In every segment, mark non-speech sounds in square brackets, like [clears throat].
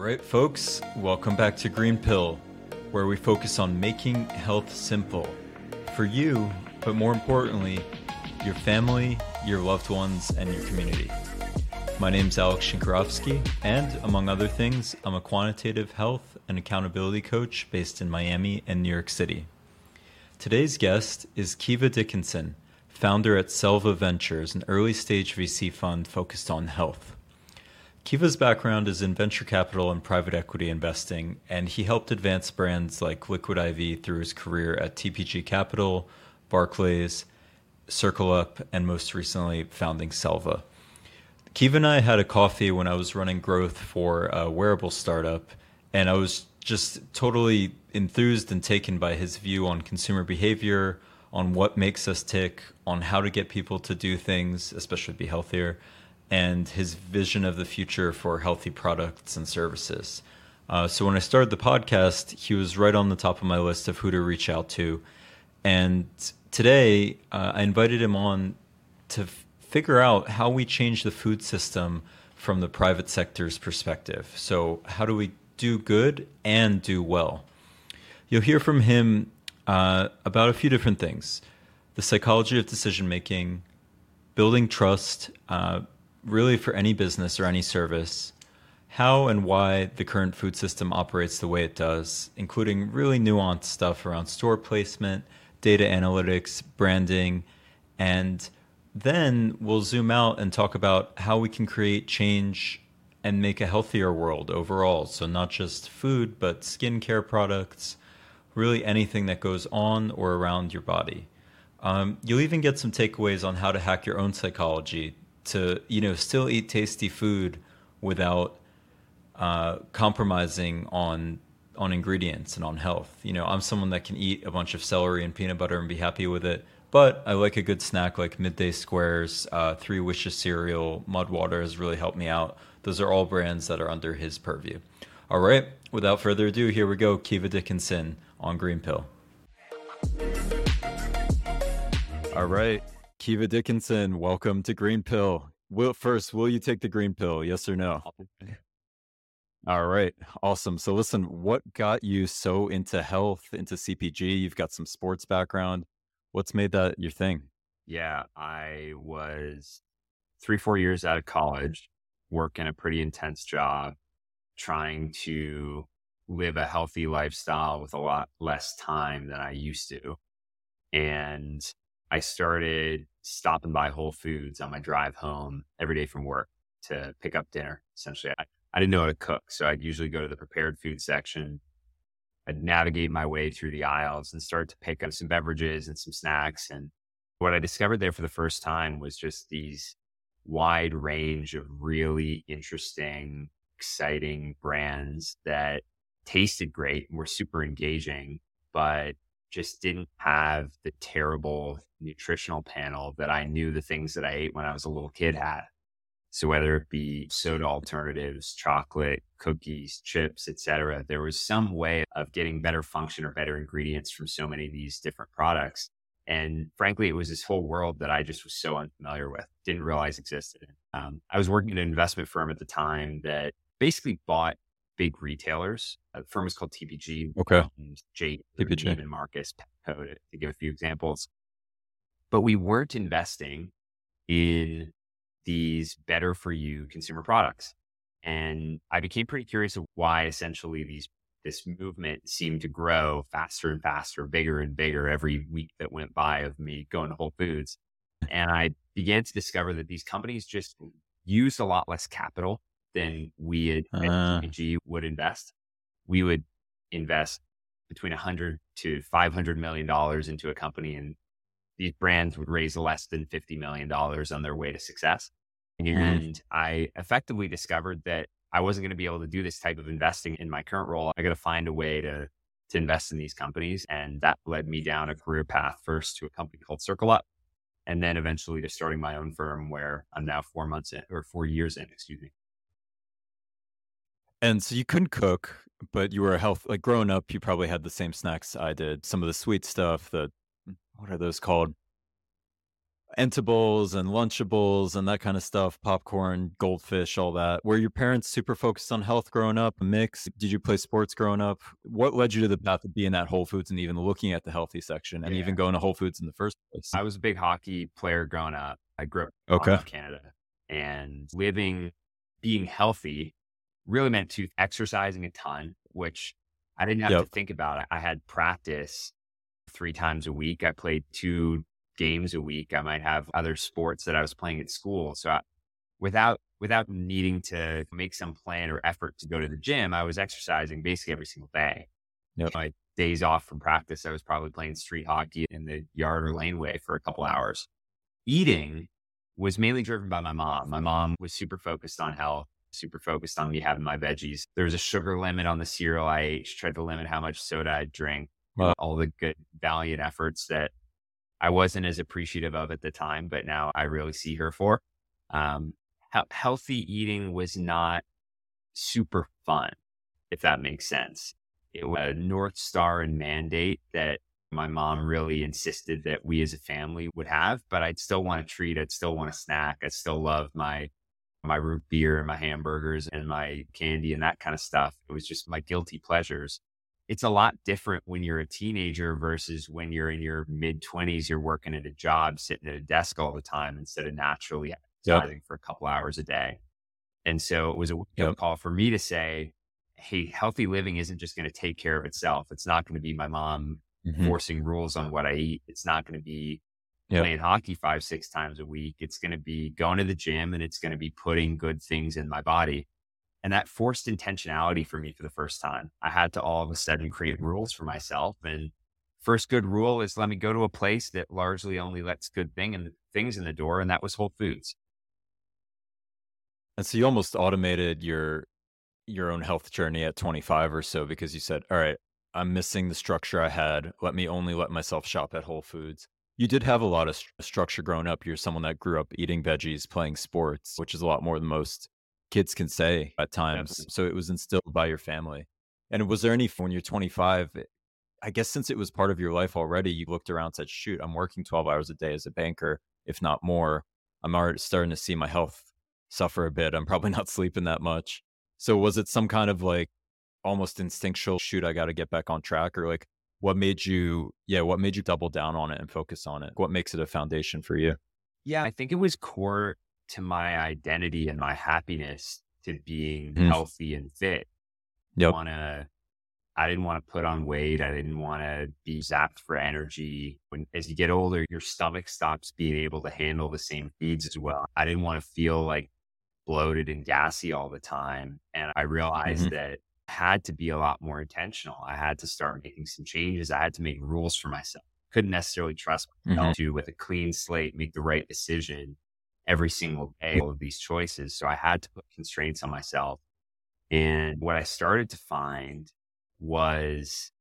right, folks, welcome back to Green Pill, where we focus on making health simple for you, but more importantly, your family, your loved ones, and your community. My name's Alex Shinkarovsky, and among other things, I'm a quantitative health and accountability coach based in Miami and New York City. Today's guest is Kiva Dickinson, founder at Selva Ventures, an early stage VC fund focused on health. Kiva's background is in venture capital and private equity investing, and he helped advance brands like Liquid IV through his career at TPG Capital, Barclays, CircleUp, and most recently founding Selva. Kiva and I had a coffee when I was running growth for a wearable startup, and I was just totally enthused and taken by his view on consumer behavior, on what makes us tick, on how to get people to do things, especially be healthier, and his vision of the future for healthy products and services. Uh, so when I started the podcast, he was right on the top of my list of who to reach out to. And today, uh, I invited him on to f- figure out how we change the food system from the private sector's perspective. So, how do we do good and do well? You'll hear from him uh, about a few different things the psychology of decision making, building trust, uh, really for any business or any service, how and why the current food system operates the way it does, including really nuanced stuff around store placement, data analytics, branding, and then we'll zoom out and talk about how we can create change and make a healthier world overall. So, not just food, but skincare products, really anything that goes on or around your body. Um, you'll even get some takeaways on how to hack your own psychology to, you know, still eat tasty food without uh, compromising on on ingredients and on health. You know, I'm someone that can eat a bunch of celery and peanut butter and be happy with it, but I like a good snack like Midday Squares, uh, Three Wishes cereal, Mudwtr has really helped me out. Those are all brands that are under his purview. All right, without further ado, here we go. Kiva Dickinson on Green Pill. All right, Kiva Dickinson, welcome to Green Pill. Will first, will you take the green pill? Yes or no? All right, awesome. So listen, what got you so into health, into CPG? You've got some sports background. What's made that your thing? Yeah, I was three, four years out of college, working a pretty intense job, trying to live a healthy lifestyle with a lot less time than I used to. And I started stopping by Whole Foods on my drive home every day from work to pick up dinner. Essentially, I, I didn't know how to cook. So I'd usually go to the prepared food section. I'd navigate my way through the aisles and start to pick up some beverages and some snacks. And what I discovered there for the first time was just these wide range of really interesting, exciting brands that tasted great and were super engaging, but just didn't have the terrible nutritional panel that I knew the things that I ate when I was a little kid had. So whether it be soda alternatives, chocolate, cookies, chips, etc., there was some way of getting better function or better ingredients from so many of these different products. And frankly, it was this whole world that I just was so unfamiliar with, didn't realize existed. Um, I was working at an investment firm at the time that basically bought big retailers. The firm is called TPG. Okay. And Jade, TPG. Neiman Marcus, Petco, to, to give a few examples. But we weren't investing in these better for you consumer products. And I became pretty curious of why essentially these this movement seemed to grow faster and faster, bigger and bigger every week that went by of me going to Whole Foods. And I began to discover that these companies just used a lot less capital than we at Uh. TPG would invest. We would invest between 100 to 500 million dollars into a company and these brands would raise less than 50 million dollars on their way to success. Mhm. And I effectively discovered that I wasn't going to be able to do this type of investing in my current role. I got to find a way to to invest in these companies, and that led me down a career path first to a company called CircleUp, and then eventually to starting my own firm, where I'm now four months in or four years in, excuse me. And so you couldn't cook, but you were a health like growing up, you probably had the same snacks I did. Some of the sweet stuff, the mm, what are those called? Entables and Lunchables and that kind of stuff, popcorn, goldfish, all that. Were your parents super focused on health growing up? A mix? Did you play sports growing up? What led you to the path of being at Whole Foods and even looking at the healthy section and yeah. even going to Whole Foods in the first place? I was a big hockey player growing up. I grew up okay. in Canada and living, being healthy really meant to exercising a ton, which I didn't have yep. to think about. I had practice three times a week. I played two games a week. I might have other sports that I was playing at school. So I, without without needing to make some plan or effort to go to the gym, I was exercising basically every single day. Yep. My days off from practice, I was probably playing street hockey in the yard or laneway for a couple hours. Eating was mainly driven by my mom. My mom was super focused on health, super focused on me having my veggies. There was a sugar limit on the cereal I ate. She tried to limit how much soda I drink. Wow. All the good, valiant efforts that I wasn't as appreciative of at the time, but now I really see her for. Um, healthy eating was not super fun, if that makes sense. It was a North Star and mandate that my mom really insisted that we as a family would have, but I'd still want to treat, I'd still want to snack. I'd still love my my root beer and my hamburgers and my candy and that kind of stuff. It was just my guilty pleasures it's a lot different when you're a teenager versus when you're in your mid 20s you're working at a job sitting at a desk all the time instead of naturally exercising yep. for a couple hours a day and so it was a yep. call for me to say hey healthy living isn't just going to take care of itself it's not going to be my mom mm-hmm. forcing rules on what i eat it's not going to be yep. playing hockey five six times a week it's going to be going to the gym and it's going to be putting good things in my body and that forced intentionality for me for the first time. I had to all of a sudden create rules for myself. And first good rule is let me go to a place that largely only lets good thing and things in the door. And that was Whole Foods. And so you almost automated your your own health journey at 25 or so because you said, all right, I'm missing the structure I had. Let me only let myself shop at Whole Foods. You did have a lot of st- structure growing up. You're someone that grew up eating veggies, playing sports, which is a lot more than most kids can say at times. Yes. So it was instilled by your family. And was there any when you're 25? Eh, I guess since it was part of your life already, you looked around and said, "Shoot, I'm working 12 hours a day as a banker, if not more. I'm already starting to see my health suffer a bit. I'm probably [laughs] not sleeping that much." So was it some kind of like almost instinctual shoot I got to get back on track or like what made you yeah, what made you double down on it and focus on it? What makes it a foundation for you? Yeah, I think it was core to my identity and my happiness to being mm. healthy and fit. Yep. Wanna, I didn't want to put on weight. I didn't want to be zapped for energy. When as you get older, your stomach stops being able to handle the same feeds as well. I didn't want to feel like bloated and gassy all the time. And I realized mm-hmm. that had to be a lot more intentional. I had to start making some changes. I had to make rules for myself. Couldn't necessarily trust myself mm-hmm. to, with a clean slate, make the right decision every single day all of these choices. So I had to put constraints on myself. And what I started to find was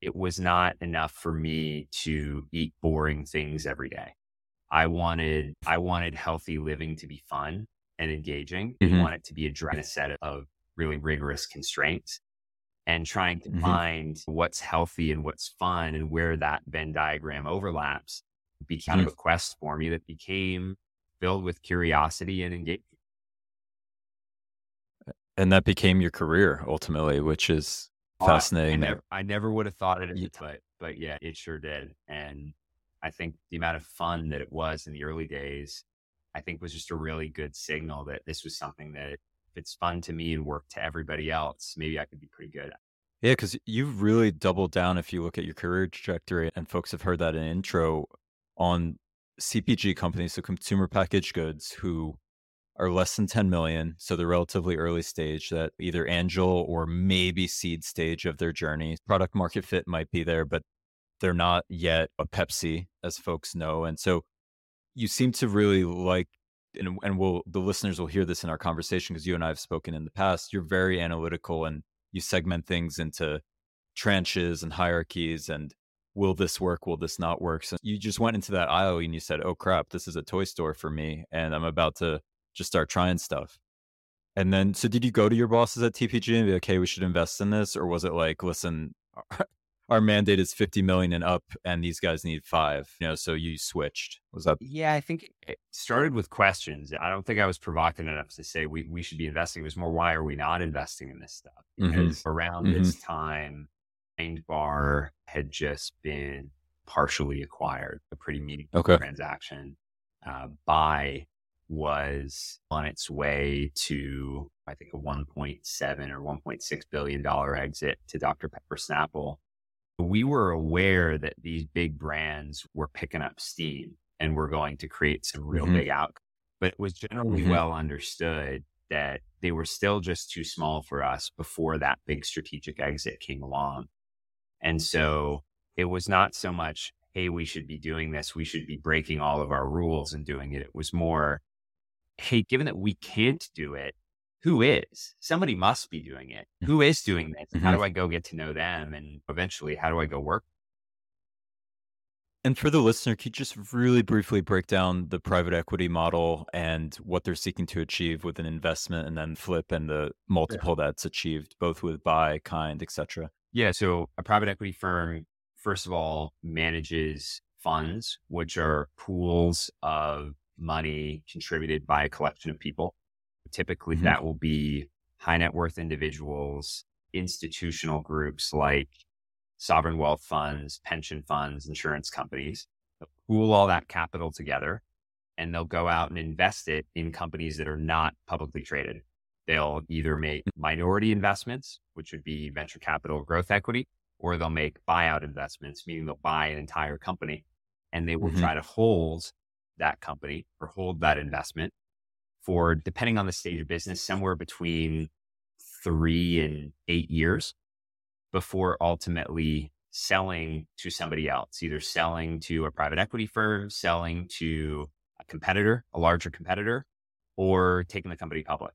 it was not enough for me to eat boring things every day. I wanted I wanted healthy living to be fun and engaging. Mm-hmm. I want it to be a set of really rigorous constraints and trying to mm-hmm. find what's healthy and what's fun and where that Venn diagram overlaps became mm-hmm. a quest for me that became filled with curiosity and engagement. And that became your career ultimately, which is fascinating. I, I, never, I never would have thought it, yeah. but but yeah, it sure did. And I think the amount of fun that it was in the early days, I think was just a really good signal that this was something that it's fun to me and work to everybody else, maybe I could be pretty good Yeah, because you've really doubled down if you look at your career trajectory, and folks have heard that in intro on CPG companies, so consumer packaged goods, who are less than 10 million. So they're relatively early stage, that either angel or maybe seed stage of their journey. Product market fit might be there, but they're not yet a Pepsi, as folks know. And so you seem to really like, and, and we'll, the listeners will hear this in our conversation because you and I have spoken in the past. You're very analytical and you segment things into tranches and hierarchies and will this work? Will this not work? So you just went into that aisle and you said, oh crap, this is a toy store for me. And I'm about to just start trying stuff. And then, so did you go to your bosses at TPG and be like, hey, we should invest in this? Or was it like, listen, our mandate is 50 million and up and these guys need five you know so you switched was that yeah i think it started with questions i don't think i was provocative enough to say we, we should be investing it was more why are we not investing in this stuff mm-hmm. because mm-hmm. around mm-hmm. this time Kind bar had just been partially acquired a pretty meaningful okay. transaction uh, Bai was on its way to i think a 1.7 or 1.6 billion dollar exit to dr pepper snapple we were aware that these big brands were picking up steam and were going to create some real mm-hmm. big outcomes. But it was generally mm-hmm. well understood that they were still just too small for us before that big strategic exit came along. And so it was not so much, hey, we should be doing this. We should be breaking all of our rules and doing it. It was more, hey, given that we can't do it, who is? Somebody must be doing it. Mm. Who is doing this? Mm-hmm. How do I go get to know them? And eventually, how do I go work? And for the listener, can you just really briefly break down the private equity model and what they're seeking to achieve with an investment and then flip and the multiple yeah. that's achieved, both with buy kind, etc. Yeah. So a private equity firm, first of all, manages funds, which are pools of money contributed by a collection of people. Typically, mm-hmm. that will be high net worth individuals, institutional groups like sovereign wealth funds, pension funds, insurance companies. They'll pool all that capital together and they'll go out and invest it in companies that are not publicly traded. They'll either make mm. minority investments, which would be venture capital growth equity, or they'll make buyout investments, meaning they'll buy an entire company and they will mm-hmm. try to hold that company or hold that investment for, depending on the stage of business, somewhere between three and eight years before ultimately selling to somebody else, either selling to a private equity firm, selling to a competitor, a larger competitor, or taking the company public.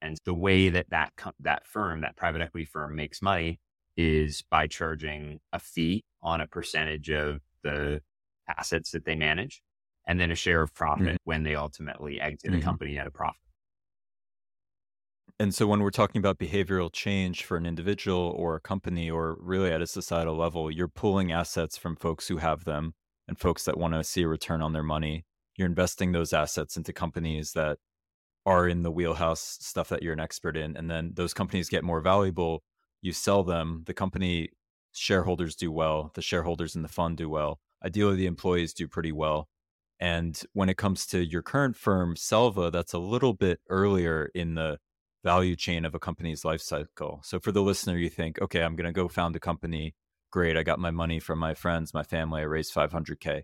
And the way that that, that firm, that private equity firm makes money is by charging a fee on a percentage of the assets that they manage and then a share of profit mm-hmm. when they ultimately exit mm-hmm. a company at a profit. And so when we're talking about behavioral change for an individual or a company or really at a societal level, you're pulling assets from folks who have them and folks that want to see a return on their money. You're investing those assets into companies that are in the wheelhouse stuff that you're an expert in. And then those companies get more valuable. You sell them, the company shareholders do well, the shareholders in the fund do well. Ideally, the employees do pretty well. And when it comes to your current firm, Selva, that's a little bit earlier in the value chain of a company's life cycle. So for the listener, you think, okay, I'm going to go found a company. Great. I got my money from my friends, my family. I raised 500K.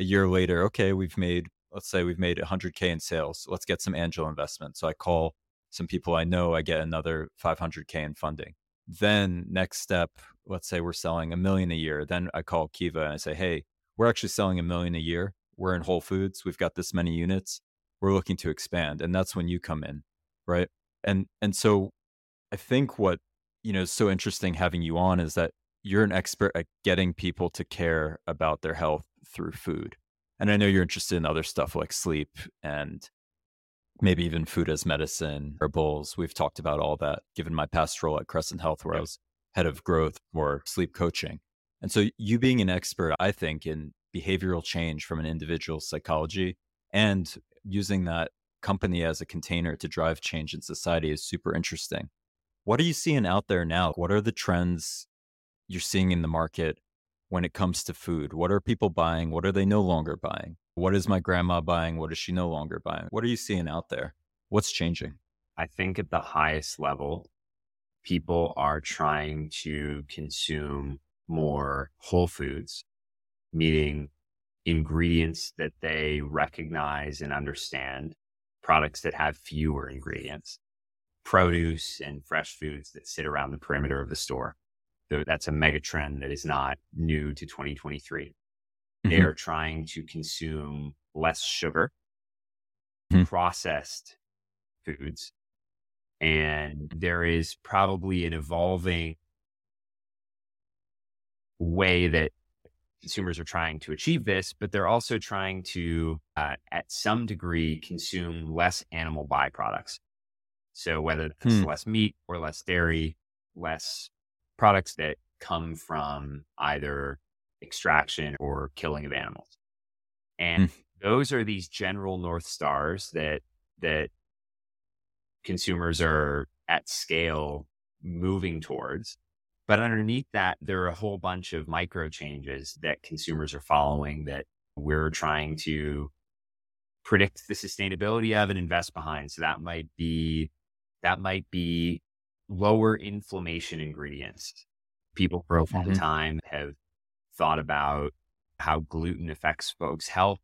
A year later, okay, we've made, let's say we've made 100K in sales. Let's get some angel investment. So I call some people I know, I get another 500K in funding. Then next step, let's say we're selling a million a year. Then I call Kiva and I say, hey, we're actually selling a million a year we're in Whole Foods, we've got this many units, we're looking to expand. And that's when you come in, right? And and so I think what, you know, is so interesting having you on is that you're an expert at getting people to care about their health through food. And I know you're interested in other stuff like sleep and maybe even food as medicine or bowls. We've talked about all that given my past role at Crescent Health, where I was head of growth for sleep coaching. And so you being an expert, I think, in behavioral change from an individual's psychology and using that company as a container to drive change in society is super interesting. What are you seeing out there now? What are the trends you're seeing in the market when it comes to food? What are people buying? What are they no longer buying? What is my grandma buying? What is she no longer buying? What are you seeing out there? What's changing? I think at the highest level, people are trying to consume more whole foods meaning ingredients that they recognize and understand, products that have fewer ingredients, produce and fresh foods that sit around the perimeter of the store. So that's a mega trend that is not new to 2023. Mm-hmm. They are trying to consume less sugar, mm-hmm. processed foods. And there is probably an evolving way that consumers are trying to achieve this, but they're also trying to, uh, at some degree, consume less animal byproducts. So whether it's hmm. less meat or less dairy, less products that come from either extraction or killing of animals. And mm. those are these general north stars that that consumers are at scale moving towards. But underneath that, there are a whole bunch of micro changes that consumers are following that we're trying to predict the sustainability of and invest behind. So that might be that might be lower inflammation ingredients. People for a long mm-hmm. time have thought about how gluten affects folks' health.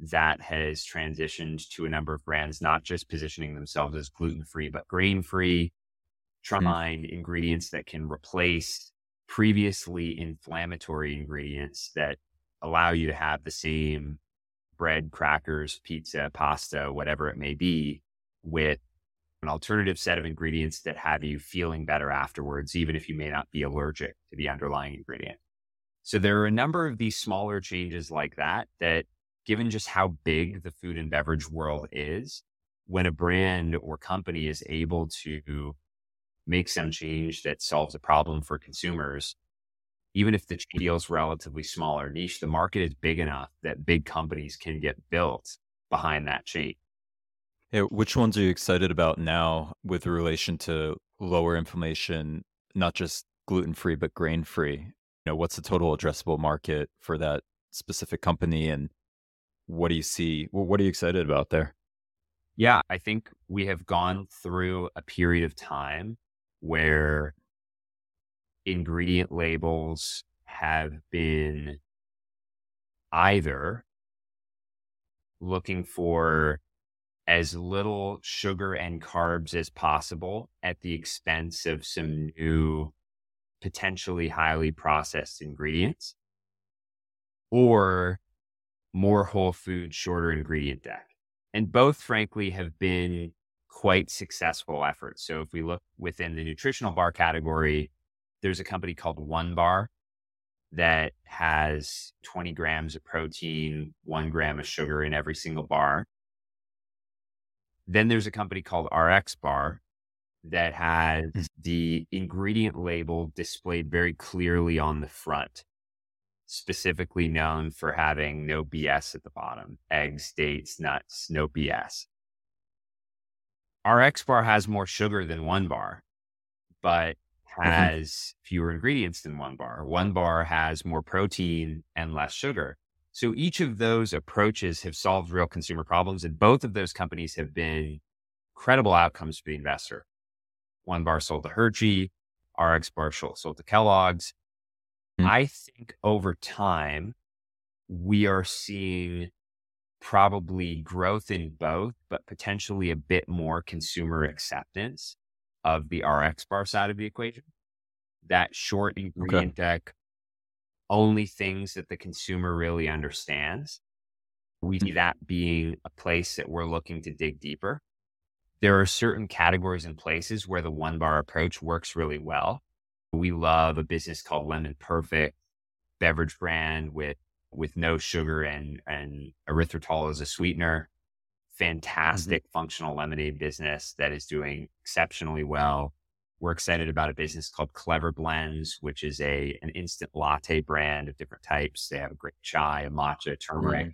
That has transitioned to a number of brands, not just positioning themselves as gluten free, but grain free, trying mm-hmm. ingredients that can replace previously inflammatory ingredients that allow you to have the same bread, crackers, pizza, pasta, whatever it may be, with an alternative set of ingredients that have you feeling better afterwards, even if you may not be allergic to the underlying ingredient. So there are a number of these smaller changes like that, that given just how big the food and beverage world is, when a brand or company is able to make some change that solves a problem for consumers, even if the deal is relatively small or niche, the market is big enough that big companies can get built behind that change. Yeah, which ones are you excited about now with relation to lower inflammation, not just gluten free, but grain free? You know, what's the total addressable market for that specific company and what do you see? What are you excited about there? Yeah, I think we have gone through a period of time where ingredient labels have been either looking for as little sugar and carbs as possible at the expense of some new, potentially highly processed ingredients, or more whole food, shorter ingredient deck. And both, frankly, have been quite successful efforts. So if we look within the nutritional bar category, there's a company called One Bar that has 20 grams of protein, one gram of sugar in every single bar. Then there's a company called RX Bar that has mm. the ingredient label displayed very clearly on the front, specifically known for having no BS at the bottom eggs, dates, nuts, no BS. RX Bar has more sugar than One Bar, but mm-hmm. has mm-hmm. fewer ingredients than One Bar. One Bar has more protein and less sugar. So each of those approaches have solved real consumer problems, and both of those companies have been credible outcomes for the investor. One bar sold to Hershey, RX bar sold to Kellogg's. Mm-hmm. I think over time, we are seeing probably growth in both, but potentially a bit more consumer acceptance of the RX bar side of the equation. That short ingredient okay. deck, only things that the consumer really understands. We see mm-hmm. that being a place that we're looking to dig deeper. There are certain categories and places where the one bar approach works really well. We love a business called Lemon Perfect, beverage brand with with no sugar and and erythritol as a sweetener. Fantastic mm-hmm. functional lemonade business that is doing exceptionally well. We're excited about a business called Clever Blends, which is a an instant latte brand of different types. They have a great chai, a matcha, turmeric. Mm-hmm.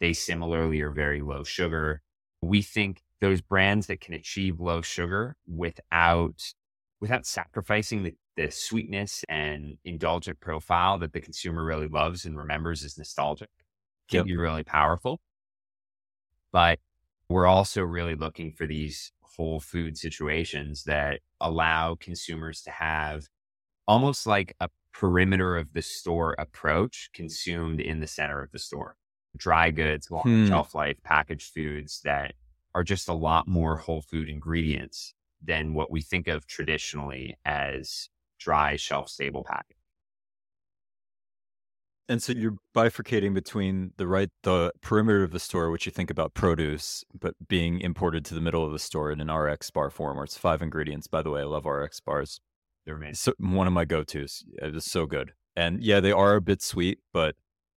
They similarly are very low sugar. We think those brands that can achieve low sugar without without sacrificing the, the sweetness and indulgent profile that the consumer really loves and remembers is nostalgic can yep. be really powerful. But we're also really looking for these whole food situations that allow consumers to have almost like a perimeter of the store approach consumed in the center of the store. Dry goods, long hmm. shelf life, packaged foods that are just a lot more whole food ingredients than what we think of traditionally as dry shelf stable package. And so you're bifurcating between the right, the perimeter of the store, which you think about produce, but being imported to the middle of the store in an RX bar form, where it's five ingredients. By the way, I love RX bars. They're amazing. So, one of my go-tos. It's so good. And yeah, they are a bit sweet, but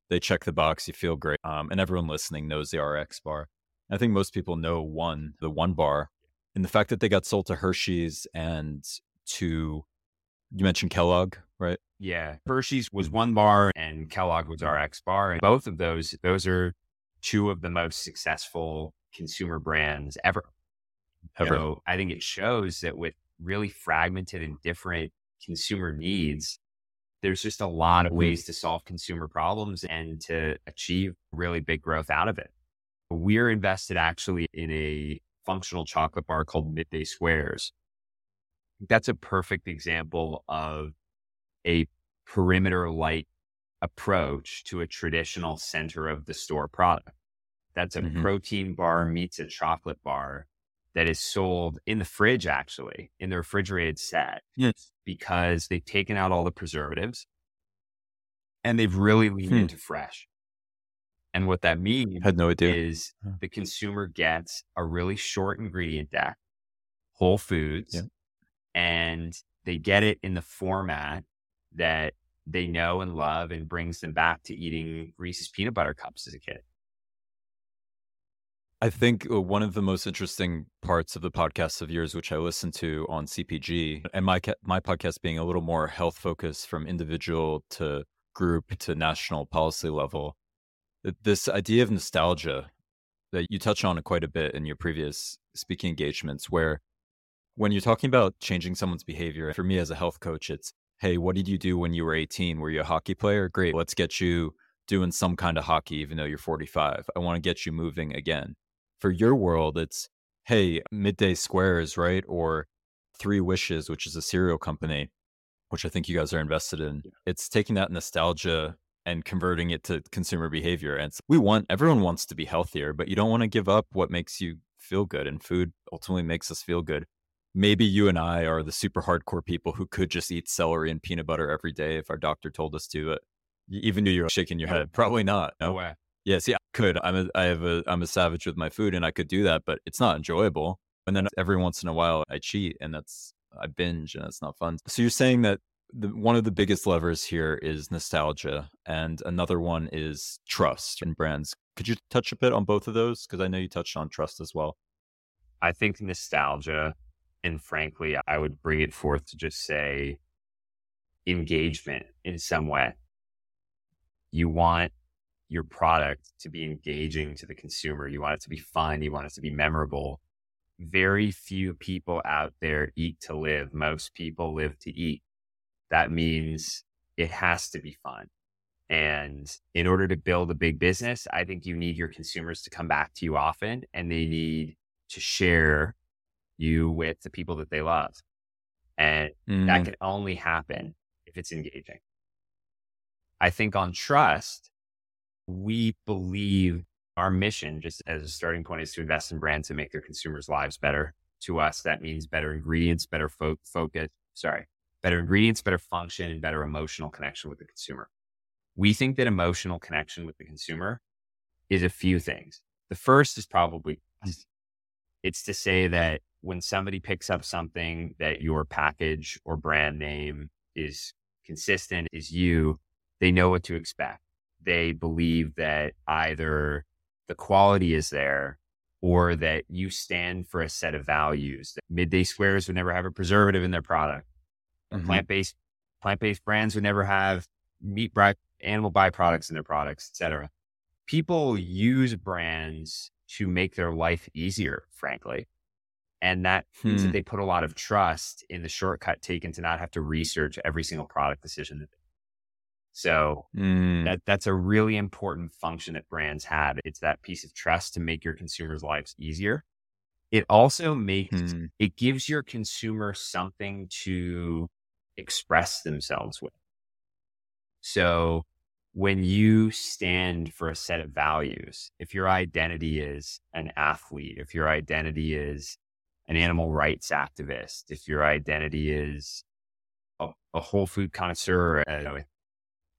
they check the box. You feel great. Um, and everyone listening knows the RX bar. I think most people know one, the one bar, and the fact that they got sold to Hershey's and to you mentioned Kellogg right? Yeah. Hershey's was one bar and Kellogg was RX bar. And both of those, those are two of the most successful consumer brands ever. Ever. So I think it shows that with really fragmented and different consumer needs, there's just a lot of Mhm. ways to solve consumer problems and to achieve really big growth out of it. We're invested actually in a functional chocolate bar called Midday Squares. That's a perfect example of a perimeter light approach to a traditional center of the store product. That's a Mhm. protein bar meets a chocolate bar that is sold in the fridge, actually, in the refrigerated set Yes. because they've taken out all the preservatives and they've really leaned Hmm. into fresh. And what that means Had no idea. is the consumer gets a really short ingredient deck, whole foods, Yeah. And they get it in the format that they know and love and brings them back to eating Reese's peanut butter cups as a kid. I think uh, one of the most interesting parts of the podcast of yours, which I listened to on CPG, and my my podcast being a little more health focused from individual to group to national policy level, this idea of nostalgia that you touch on quite a bit in your previous speaking engagements, where when you're talking about changing someone's behavior, for me as a health coach, it's hey, what did you do when you were 18? Were you a hockey player? Great, let's get you doing some kind of hockey, even though you're 45. I want to get you moving again for your world, it's hey, midday squares, right? Or Three Wishes, which is a cereal company, which I think you guys are invested in. It's taking that nostalgia and converting it to consumer behavior. And it's, we want everyone wants to be healthier, but you don't want to give up what makes you feel good. And food ultimately makes us feel good. Maybe you and I are the super hardcore people who could just eat celery and peanut butter every day if our doctor told us to. But even though you're shaking your head, probably not. No no? way. Yeah, see, I could. I'm a, I have a, I'm a savage with my food, and I could do that, but it's not enjoyable. And then every once in a while, I cheat, and that's I binge, and that's not fun. So you're saying that the, one of the biggest levers here is nostalgia, and another one is trust in brands. Could you touch a bit on both of those? Because I know you touched on trust as well. I think nostalgia, and frankly, I would bring it forth to just say engagement in some way. You want your product to be engaging to the consumer. You want it to be fun. You want it to be memorable. Very few people out there eat to live. Most people live to eat. That means it has to be fun. And in order to build a big business, I think you need your consumers to come back to you often and they need to share you with the people that they love. And Mm, that can only happen if it's engaging. I think on trust, we believe our mission, just as a starting point, is to invest in brands to make their consumers' lives better. To us, that means better ingredients, better fo- focus, sorry, better ingredients, better function, and better emotional connection with the consumer. We think that emotional connection with the consumer is a few things. The first is probably [clears throat] it's to say that when somebody picks up something that your package or brand name is consistent, is you, they know what to expect. They believe that either the quality is there or that you stand for a set of values. That midday squares would never have a preservative in their product. mhm. Plant-based plant-based brands would never have meat by animal byproducts in their products, etc. People use brands to make their life easier, frankly. And that means Hmm. that they put a lot of trust in the shortcut taken to not have to research every single product decision. So Mm, that that's a really important function that brands have. It's that piece of trust to make your consumers' lives easier. It also makes mm, it gives your consumer something to express themselves with. So when you stand for a set of values, if your identity is an athlete, if your identity is an animal rights activist, if your identity is a, a whole food connoisseur, a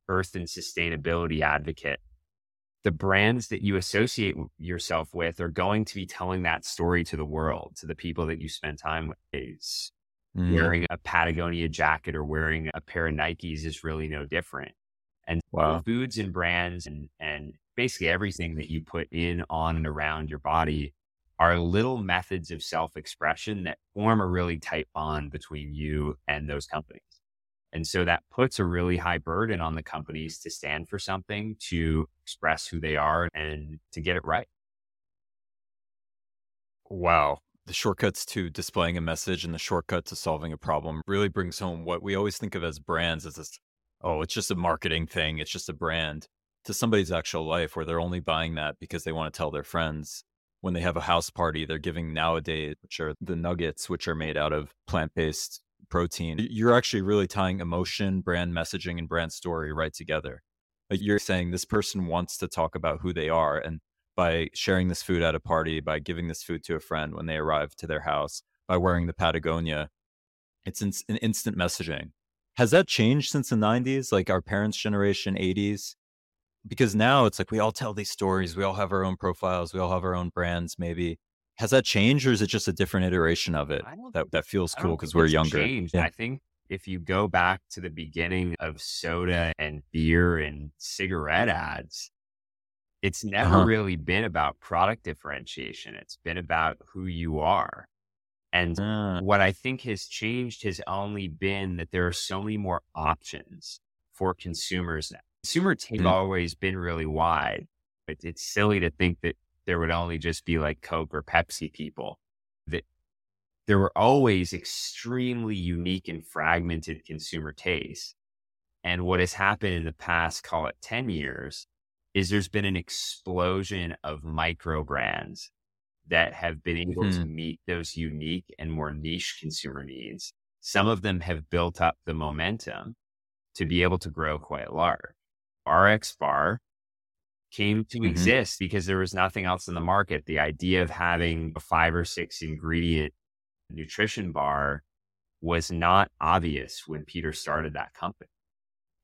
earth and sustainability advocate, the brands that you associate yourself with are going to be telling that story to the world, to the people that you spend time with. Is mm. wearing a Patagonia jacket or wearing a pair of Nikes is really no different. And Wow. foods and brands and, and basically everything that you put in, on, and around your body are little methods of self expression that form a really tight bond between you and those companies. And so that puts a really high burden on the companies to stand for something, to express who they are and to get it right. Wow. The shortcuts to displaying a message and the shortcut to solving a problem really brings home what we always think of as brands as this, oh, it's just a marketing thing, it's just a brand to somebody's actual life where they're only buying that because they want to tell their friends. When they have a house party, they're giving nowadays, which are the nuggets, which are made out of plant based protein, you're actually really tying emotion, brand messaging, and brand story right together. Like you're saying this person wants to talk about who they are. And by sharing this food at a party, by giving this food to a friend when they arrive to their house, by wearing the Patagonia, it's in, an instant messaging. Has that changed since the 90s, like our parents' generation, 80s? Because now it's like we all tell these stories, we all have our own profiles, we all have our own brands, maybe has that changed or is it just a different iteration of it that, that feels cool because we're younger yeah. i think if you go back to the beginning of soda and beer and cigarette ads it's never uh-huh. really been about product differentiation it's been about who you are and uh. what i think has changed has only been that there are so many more options for consumers now consumer taste mm-hmm. always been really wide but it's silly to think that there would only just be like Coke or Pepsi people. That there were always extremely unique and fragmented consumer tastes. And what has happened in the past, call it 10 years, is there's been an explosion of micro brands that have been able mm-hmm. to meet those unique and more niche consumer needs. Some of them have built up the momentum to be able to grow quite large. RX Bar came to mm-hmm. exist because there was nothing else in the market. The idea of having a five or six ingredient nutrition bar was not obvious when Peter started that company.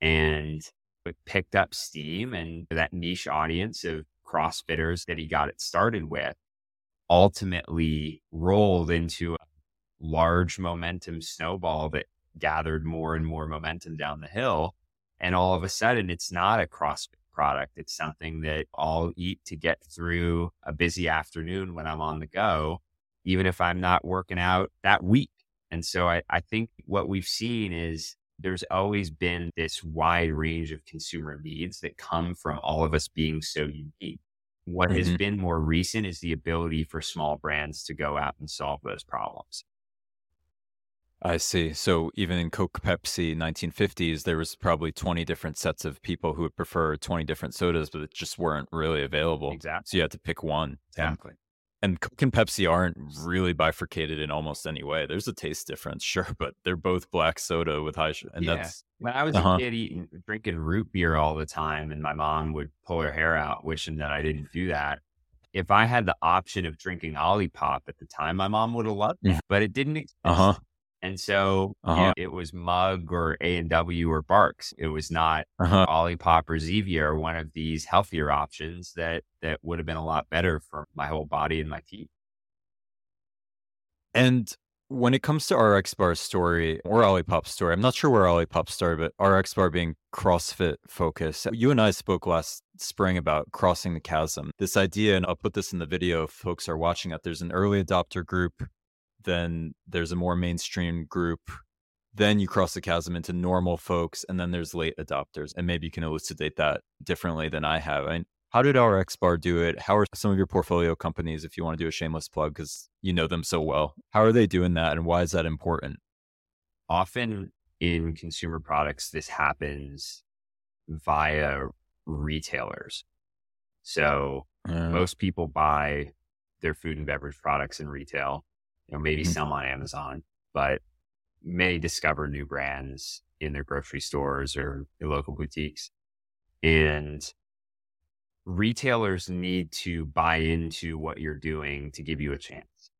And it picked up steam and that niche audience of CrossFitters that he got it started with ultimately rolled into a large momentum snowball that gathered more and more momentum down the hill. And all of a sudden, it's not a CrossFit product. It's something that I'll eat to get through a busy afternoon when I'm on the go, even if I'm not working out that week. And so I, I think what we've seen is there's always been this wide range of consumer needs that come from all of us being so unique. What mm-hmm. has been more recent is the ability for small brands to go out and solve those problems. I see. So even in Coke Pepsi 1950s, there was probably 20 different sets of people who would prefer 20 different sodas, but it just weren't really available. Exactly. So you had to pick one. Exactly. And Coke and Pepsi aren't really bifurcated in almost any way. There's a taste difference, [laughs] sure, but they're both black soda with high sugar. And yeah. that's when I was uh-huh. a kid eating drinking root beer all the time, and my mom would pull her hair out, wishing that I didn't do that. If I had the option of drinking Olipop at the time, my mom would have loved it, but it didn't exist. Uh-huh. And so uh-huh. it was Mug or A and W or Barq's. It was not uh-huh. Olipop or Zevia or one of these healthier options that that would have been a lot better for my whole body and my teeth. And when it comes to RX Bar's story or Olipop's story, I'm not sure where Olipop started, but RX Bar being CrossFit focused. You and I spoke last spring about crossing the chasm. This idea, and I'll put this in the video if folks are watching it. There's an early adopter group then there's a more mainstream group then you cross the chasm into normal folks and then there's late adopters and maybe you can elucidate that differently than i have I mean, how did RX Bar do it? How are some of your portfolio companies, if you want to do a shameless plug, because you know them so well, how are they doing that and why is that important? Often in consumer products, this happens via retailers. So uh, most people buy their food and beverage products in retail you know, maybe mm-hmm. some on Amazon, but may discover new brands in their grocery stores or local boutiques. And retailers need to buy into what you're doing to give you a chance.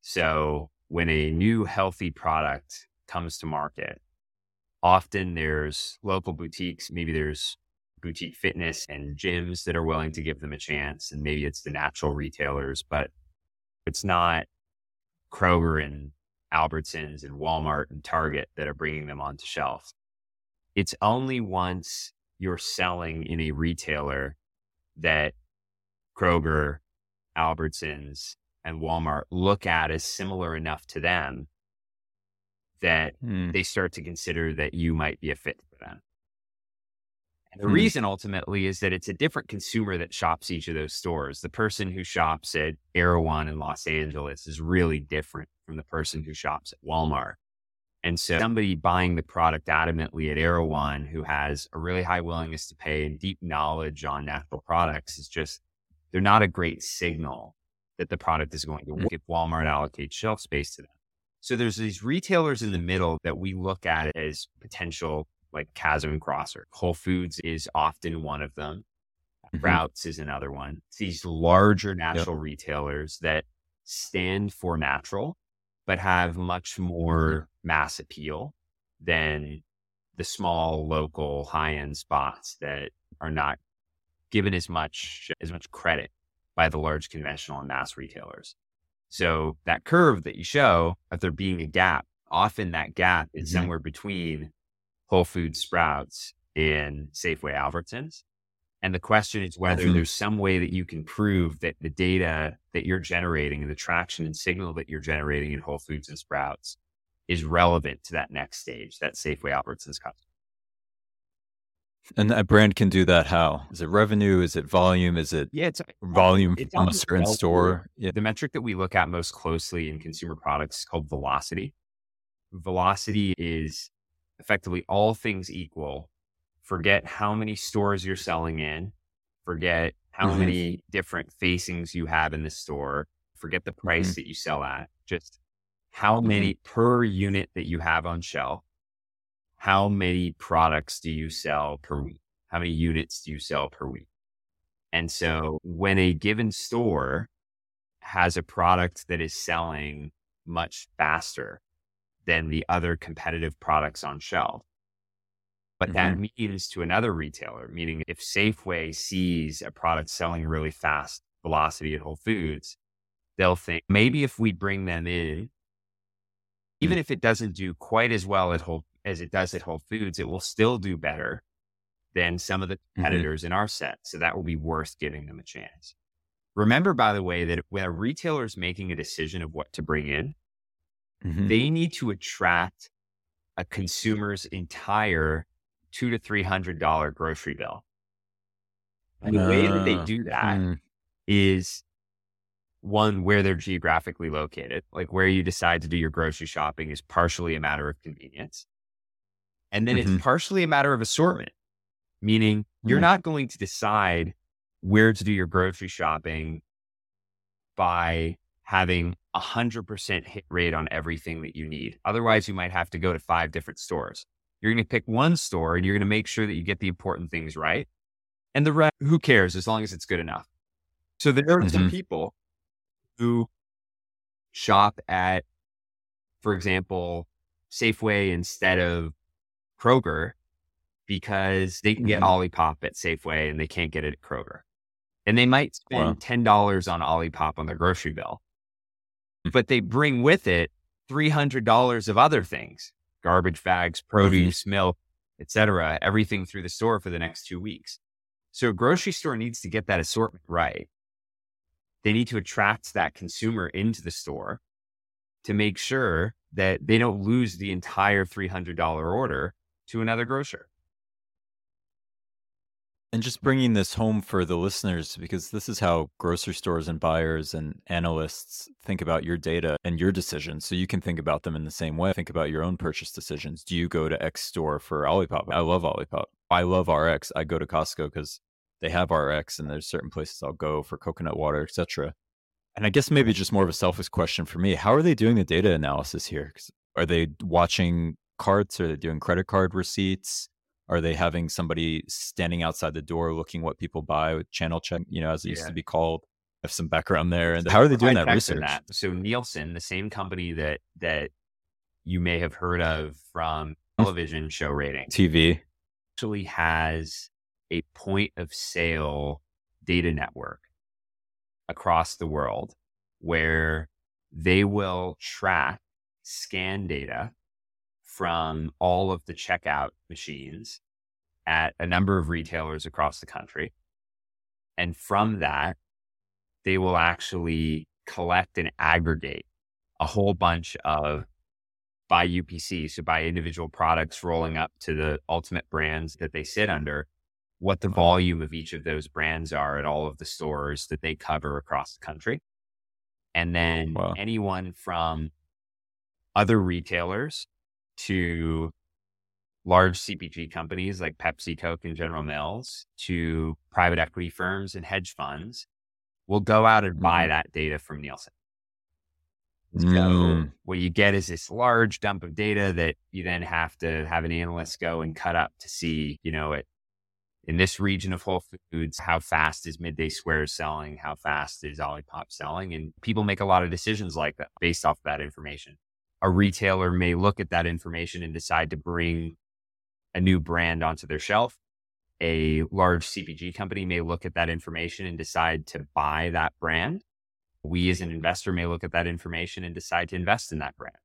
So when a new healthy product comes to market, often there's local boutiques, maybe there's boutique fitness and gyms that are willing to give them a chance. And maybe it's the natural retailers, but it's not Kroger and Albertsons and Walmart and Target that are bringing them onto shelf. It's only once you're selling in a retailer that Kroger, Albertsons, and Walmart look at as similar enough to them that Mm. they start to consider that you might be a fit. And the Hmm. reason ultimately is that it's a different consumer that shops each of those stores. The person who shops at Erewhon in Los Angeles is really different from the person who shops at Walmart. And so somebody buying the product adamantly at Erewhon who has a really high willingness to pay and deep knowledge on natural products is just, they're not a great signal that the product is going to work if Walmart allocates shelf space to them. So there's these retailers in the middle that we look at as potential like chasm crosser. Whole Foods is often one of them. Mhm. Sprouts is another one. It's these larger natural retailers that stand for natural, but have much more mass appeal than the small local high end spots that are not given as much as much credit by the large conventional and mass retailers. So that curve that you show of there being a gap, often that gap is Mhm. somewhere between Whole Foods, Sprouts, and Safeway Albertsons. And the question is whether Mhm. there's some way that you can prove that the data that you're generating and the traction and signal that you're generating in Whole Foods and Sprouts is relevant to that next stage, that Safeway Albertsons customer. And a brand can do that how? Is it revenue? Is it volume? Is it Yeah, it's volume it's from a certain sell-through. store? Yeah. The metric that we look at most closely in consumer products is called velocity. Velocity is effectively all things equal. Forget how many stores you're selling in, forget how Mhm. many different facings you have in the store, forget the price that you sell at, just how many per unit that you have on shelf. How many products do you sell per week? How many units do you sell per week? And so when a given store has a product that is selling much faster than the other competitive products on shelf, but that mm-hmm. means to another retailer, meaning if Safeway sees a product selling really fast velocity at Whole Foods, they'll think maybe if we bring them in, even mm. if it doesn't do quite as well at Whole as it does at Whole Foods, it will still do better than some of the mm-hmm. competitors in our set. So that will be worth giving them a chance. Remember, by the way, that when a retailer is making a decision of what to bring in, Mhm. they need to attract a consumer's entire two to three hundred dollar grocery bill. And the way that they Uh, do that Mm. is one where they're geographically located, like where you decide to do your grocery shopping is partially a matter of convenience. And then Mhm. it's partially a matter of assortment, meaning you're Mhm. not going to decide where to do your grocery shopping by having a hundred percent hit rate on everything that you need. Otherwise, you might have to go to five different stores. You're going to pick one store and you're going to make sure that you get the important things right. And the rest, who cares as long as it's good enough. So there are some Mhm. people who shop at, for example, Safeway instead of Kroger because they can get Mhm. Olipop at Safeway and they can't get it at Kroger. And they might spend Wow. $10 on Olipop on their grocery bill. Mm-hmm. but they bring with it $300 of other things, garbage bags, produce, milk, etc., everything through the store for the next two weeks. So a grocery store needs to get that assortment right. They need to attract that consumer into the store to make sure that they don't lose the entire $300 order to another grocer. And just bringing this home for the listeners, because this is how grocery stores and buyers and analysts think about your data and your decisions. So you can think about them in the same way. Think about your own purchase decisions. Do you go to X store for Olipop? I love Olipop. I love RX. I go to Costco because they have RX, and there's certain places I'll go for coconut water, etc. And I guess maybe just more of a selfish question for me: How are they doing the data analysis here? Are they watching carts? Are they doing credit card receipts? Are they having somebody standing outside the door looking what people buy with channel check, you know, as it used to be called? I have some background there. And how are they doing that research? that. So Nielsen, the same company that that you may have heard of from mm. television show ratings, TV. actually has a point of sale data network across the world where they will track scan data from all of the checkout machines at a number of retailers across the country. And from that, they will actually collect and aggregate a whole bunch of by UPC, so by individual products rolling up to the ultimate brands that they sit under, what the volume of each of those brands are at all of the stores that they cover across the country. And then wow. anyone from other retailers to large CPG companies like Pepsi, Coke, and General Mills to private equity firms and hedge funds will go out and buy mm. that data from Nielsen. So mm. what you get is this large dump of data that you then have to have an analyst go and cut up to see, you know, it in this region of Whole Foods, how fast is Midday Square selling? How fast is Olipop selling? And people make a lot of decisions like that based off that information. A retailer may look at that information and decide to bring a new brand onto their shelf. A large CPG company may look at that information and decide to buy that brand. We as an investor may look at that information and decide to invest in that brand.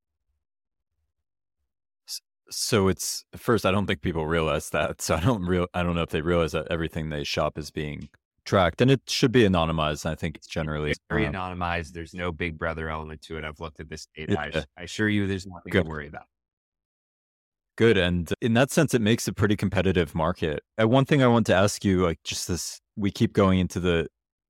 So it's first, I don't think people realize that. So I don't real, I don't know if they realize that everything they shop is being tracked, and it should be anonymized. I think it's generally it's very um, anonymized. There's no Big Brother element to it. I've looked at this data. Yeah. I, I assure you, there's nothing Good. to worry about. Good. And in that sense, it makes a pretty competitive market. And one thing I want to ask you, like just this, we keep going into the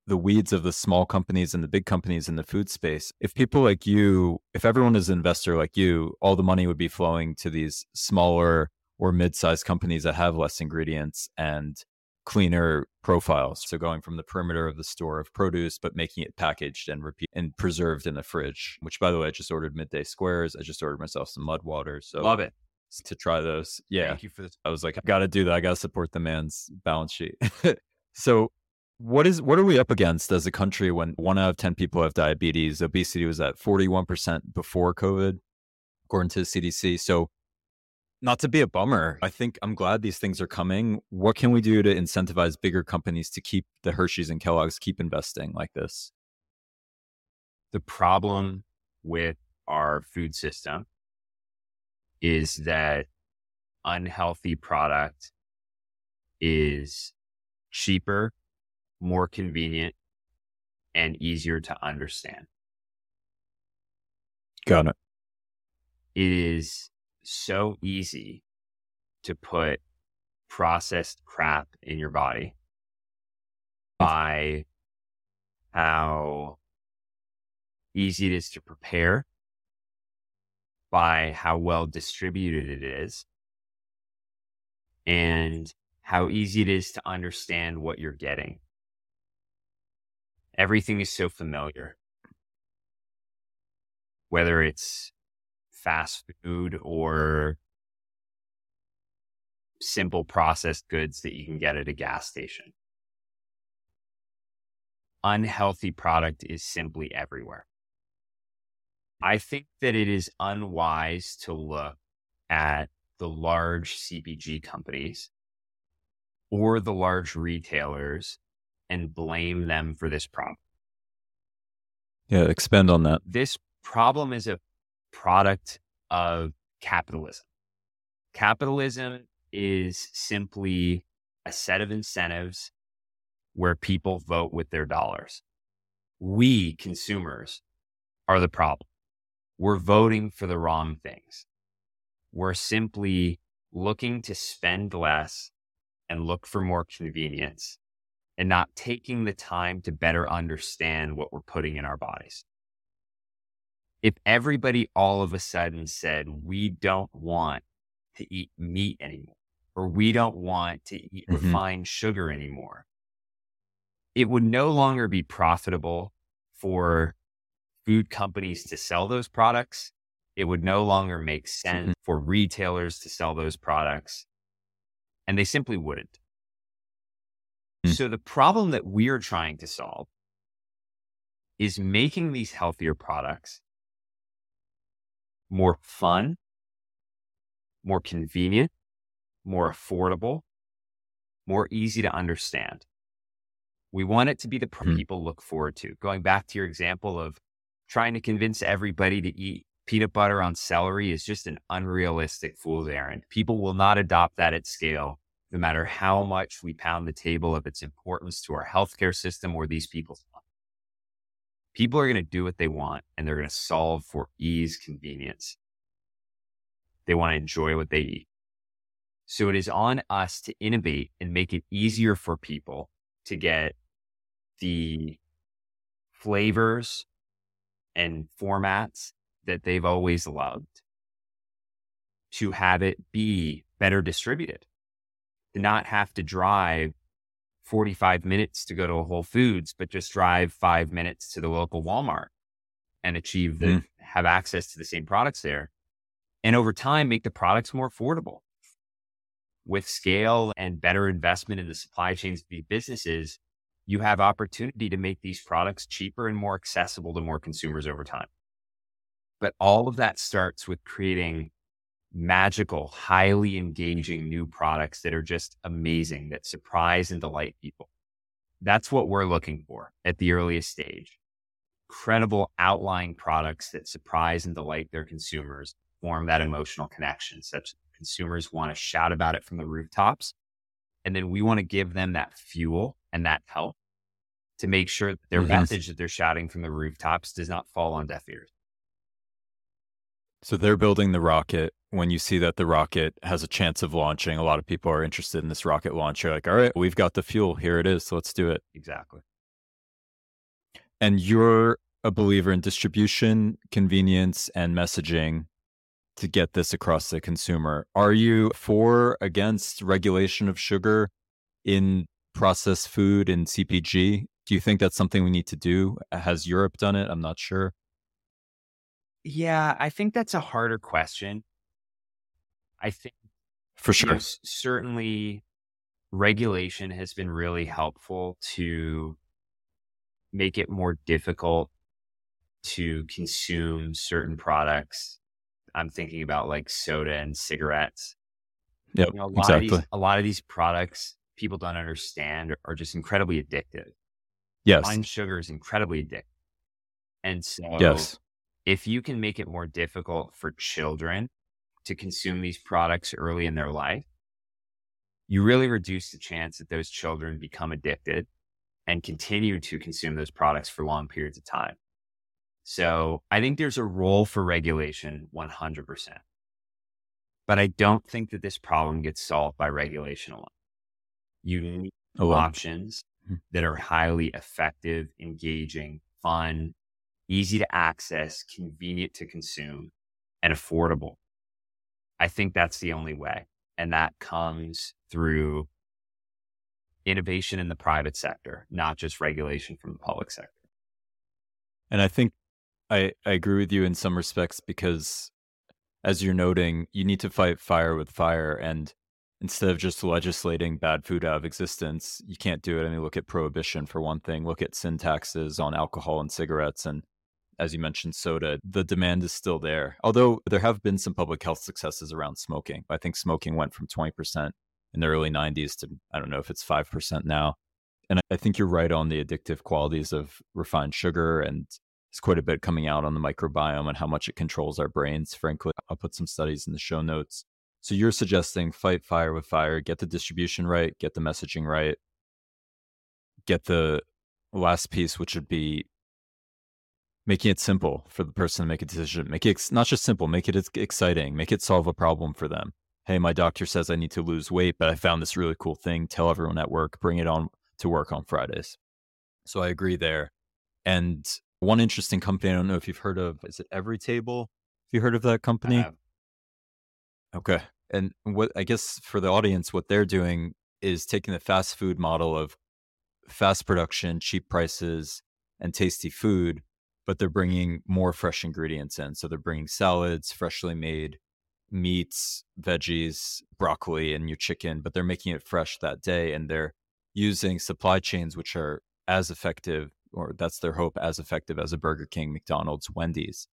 the weeds of the small companies and the big companies in the food space. If people like you, if everyone is an investor like you, all the money would be flowing to these smaller or mid-sized companies that have less ingredients and cleaner profiles. So going from the perimeter of the store of produce, but making it packaged and repeat and preserved in the fridge. Which, by the way, I just ordered midday squares. I just ordered myself some Mudwtr. So love it to try those. Yeah. Thank you for this. I was like, I got to do that. I got to support the man's balance sheet. [laughs] so, what is what are we up against as a country when one out of 10 people have diabetes? Obesity was at 41% before COVID, according to the CDC. So, not to be a bummer, I think I'm glad these things are coming. What can we do to incentivize bigger companies to keep the Hershey's and Kellogg's keep investing like this? The problem with our food system is that unhealthy product is cheaper, more convenient, and easier to understand. Got it. It is so easy to put processed crap in your body by how easy it is to prepare by how well distributed it is and how easy it is to understand what you're getting. Everything is so familiar, whether it's fast food or simple processed goods that you can get at a gas station. Unhealthy product is simply everywhere. I think that it is unwise to look at the large CPG companies or the large retailers and blame them for this problem. Yeah, expand on that. This problem is a product of capitalism. Capitalism is simply a set of incentives where people vote with their dollars. We consumers are the problem we're voting for the wrong things. We're simply looking to spend less and look for more convenience and not taking the time to better understand what we're putting in our bodies. If everybody all of a sudden said, we don't want to eat meat anymore, or we don't want to eat mm-hmm. refined sugar anymore, it would no longer be profitable for food companies to sell those products, it would no longer make sense mm-hmm. for retailers to sell those products. And they simply wouldn't. Mm-hmm. So the problem that we're trying to solve is making these healthier products more fun, more convenient, more affordable, more easy to understand. We want it to be the mm-hmm. people look forward to. Going back to your example of trying to convince everybody to eat peanut butter on celery is just an unrealistic fool's errand. People will not adopt that at scale, no matter how much we pound the table of its importance to our healthcare system or these people's lives. People are going to do what they want and they're going to solve for ease, convenience. They want to enjoy what they eat. So it is on us to innovate and make it easier for people to get the flavors and formats that they've always loved to have it be better distributed, to not have to drive 45 minutes to go to a Whole Foods, but just drive five minutes to the local Walmart and achieve the, mm. have access to the same products there. And over time, make the products more affordable. With scale and better investment in the supply chains of these businesses, you have opportunity to make these products cheaper and more accessible to more consumers over time. But all of that starts with creating magical, highly engaging new products that are just amazing, that surprise and delight people. That's what we're looking for at the earliest stage. Credible outlying products that surprise and delight their consumers, form that emotional connection, such that consumers want to shout about it from the rooftops. And then we want to give them that fuel and that help to make sure that their mm-hmm. message that they're shouting from the rooftops does not fall on deaf ears. So they're building the rocket. When you see that the rocket has a chance of launching, a lot of people are interested in this rocket launch. You're like, all right, we've got the fuel. Here it is. So let's do it. Exactly. And you're a believer in distribution, convenience, and messaging to get this across the consumer. Are you for against regulation of sugar in processed food and CPG? Do you think that's something we need to do? Has Europe done it? I'm not sure. Yeah, I think that's a harder question. I think for sure. You know, certainly regulation has been really helpful to make it more difficult to consume certain products. I'm thinking about like soda and cigarettes. Yeah, you know, a lot exactly. Of these, a lot of these products people don't understand are, are just incredibly addictive. Yes. Fine sugar is incredibly addictive. And so yes. If you can make it more difficult for children to consume these products early in their life, you really reduce the chance that those children become addicted and continue to consume those products for long periods of time. So I think there's a role for regulation 100%. But I don't think that this problem gets solved by regulation alone. You need oh, options hmm. that are highly effective, engaging, fun, easy to access, convenient to consume, and affordable. I think that's the only way. And that comes through innovation in the private sector, not just regulation from the public sector. And I think I, I agree with you in some respects because, as you're noting, you need to fight fire with fire. And instead of just legislating bad food out of existence, you can't do it. I mean, look at prohibition for one thing, look at sin taxes on alcohol and cigarettes. And as you mentioned, soda, the demand is still there. Although there have been some public health successes around smoking. I think smoking went from 20% in the early 90s to, I don't know if it's 5% now. And I think you're right on the addictive qualities of refined sugar. And it's quite a bit coming out on the microbiome and how much it controls our brains. Frankly, I'll put some studies in the show notes. So you're suggesting fight fire with fire, get the distribution right, get the messaging right, get the last piece, which would be making it simple for the person to make a decision. Make it not just simple, make it exciting, make it solve a problem for them. Hey, my doctor says I need to lose weight, but I found this really cool thing. Tell everyone at work, bring it on to work on Fridays. So I agree there. And one interesting company, I don't know if you've heard of, is it Everytable? Have you heard of that company? Okay. And what I guess for the audience, what they're doing is taking the fast food model of fast production, cheap prices, and tasty food, but they're bringing more fresh ingredients in. So they're bringing salads, freshly made meats, veggies, broccoli, and your chicken, but they're making it fresh that day. And they're using supply chains which are as effective, or that's their hope, as effective as a Burger King, McDonald's, Wendy's.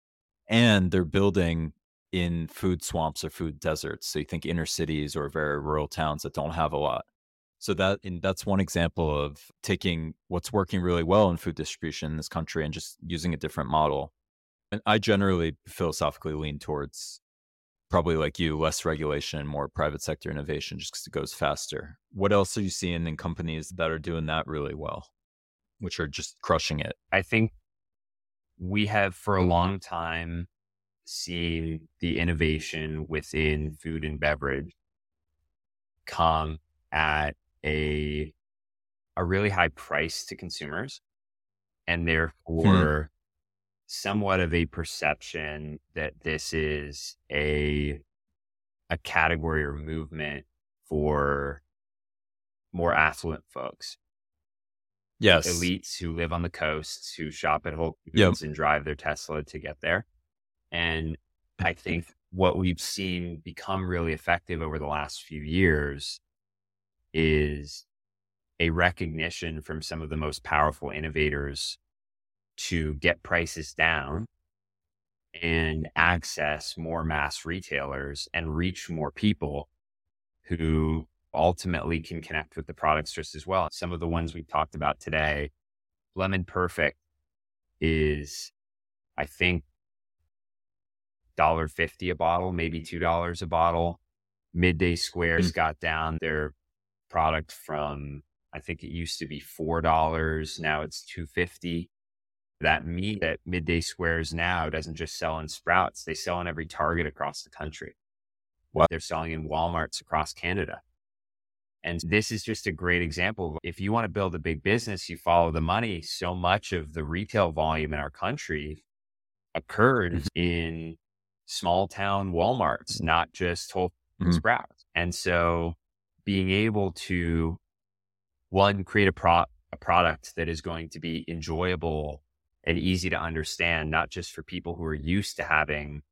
And they're building in food swamps or food deserts. So you think inner cities or very rural towns that don't have a lot. So that in, that's one example of taking what's working really well in food distribution in this country and just using a different model. And I generally philosophically lean towards probably like you, less regulation, more private sector innovation, just because it goes faster. What else are you seeing in companies that are doing that really well, which are just crushing it? I think we have for a long time seen the innovation within food and beverage come at a a really high price to consumers and hmm. therefore hmm. somewhat of a perception that this is a a category or movement for more affluent folks. Yes. Elites who live on the coasts, who shop at Whole Foods yep. and drive their Tesla to get there. And [laughs] I think what we've seen become really effective over the last few years is a recognition from some of the most powerful innovators to get prices down and access more mass retailers and reach more people who ultimately can connect with the products just as well. Some of the ones we've talked about today, Lemon Perfect is, I think, $1.50 a bottle, maybe $2 a bottle. Midday Squares mm-hmm. got down their product from, I think it used to be $4. Now it's 250 that meat at Midday Squares now doesn't just sell in Sprouts, they sell in every Target across the country. What they're selling in Walmarts across Canada. And this is just a great example. If you want to build a big business, you follow the money. So much of the retail volume in our country occurred mm-hmm. in small town Walmarts, not just Whole mm-hmm. Sprouts. And so being able to one, create a, pro- a product that is going to be enjoyable and easy to understand, not just for people who are used to having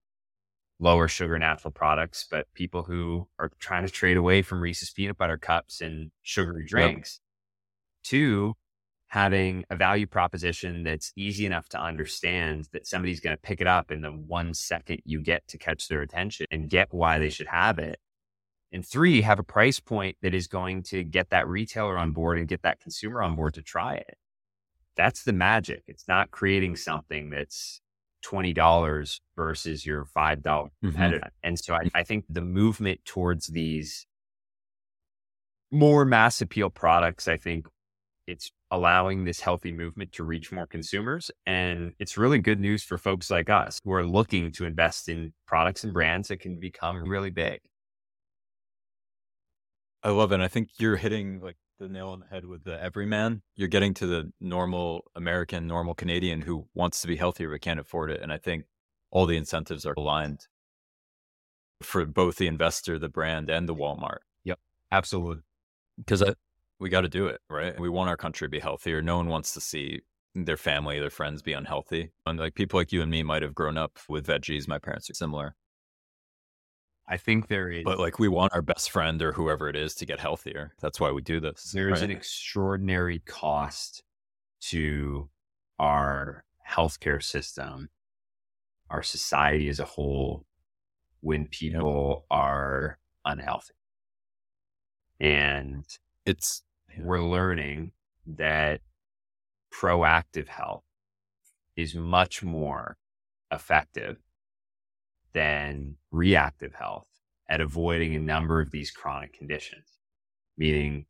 lower sugar natural products, but people who are trying to trade away from Reese's peanut butter cups and sugary drinks. Yep. Two, having a value proposition that's easy enough to understand that somebody's going to pick it up in the one second you get to catch their attention and get why they should have it. And three, have a price point that is going to get that retailer on board and get that consumer on board to try it that's the magic. It's not creating something that's $20 versus your $5 mm-hmm. competitor. Mm-hmm. And so I, I think the movement towards these more mass appeal products, I think it's allowing this healthy movement to reach more consumers. And it's really good news for folks like us who are looking to invest in products and brands that can become really big. I love it. I think you're hitting like the nail on the head with the everyman. You're getting to the normal American, normal Canadian who wants to be healthier but can't afford it. And I think all the incentives are aligned for both the investor, the brand, and the Walmart. Yep, absolutely. Because we got to do it, right? We want our country to be healthier. No one wants to see their family, their friends be unhealthy. And like people like you and me might have grown up with veggies. My parents are similar. I think there is. But like we want our best friend or whoever it is to get healthier. That's why we do this. There is right? an extraordinary cost to our healthcare system, our society as a whole, when people yep. are unhealthy. And it's, we're learning that proactive health is much more effective than reactive health at avoiding a number of these chronic conditions, meaning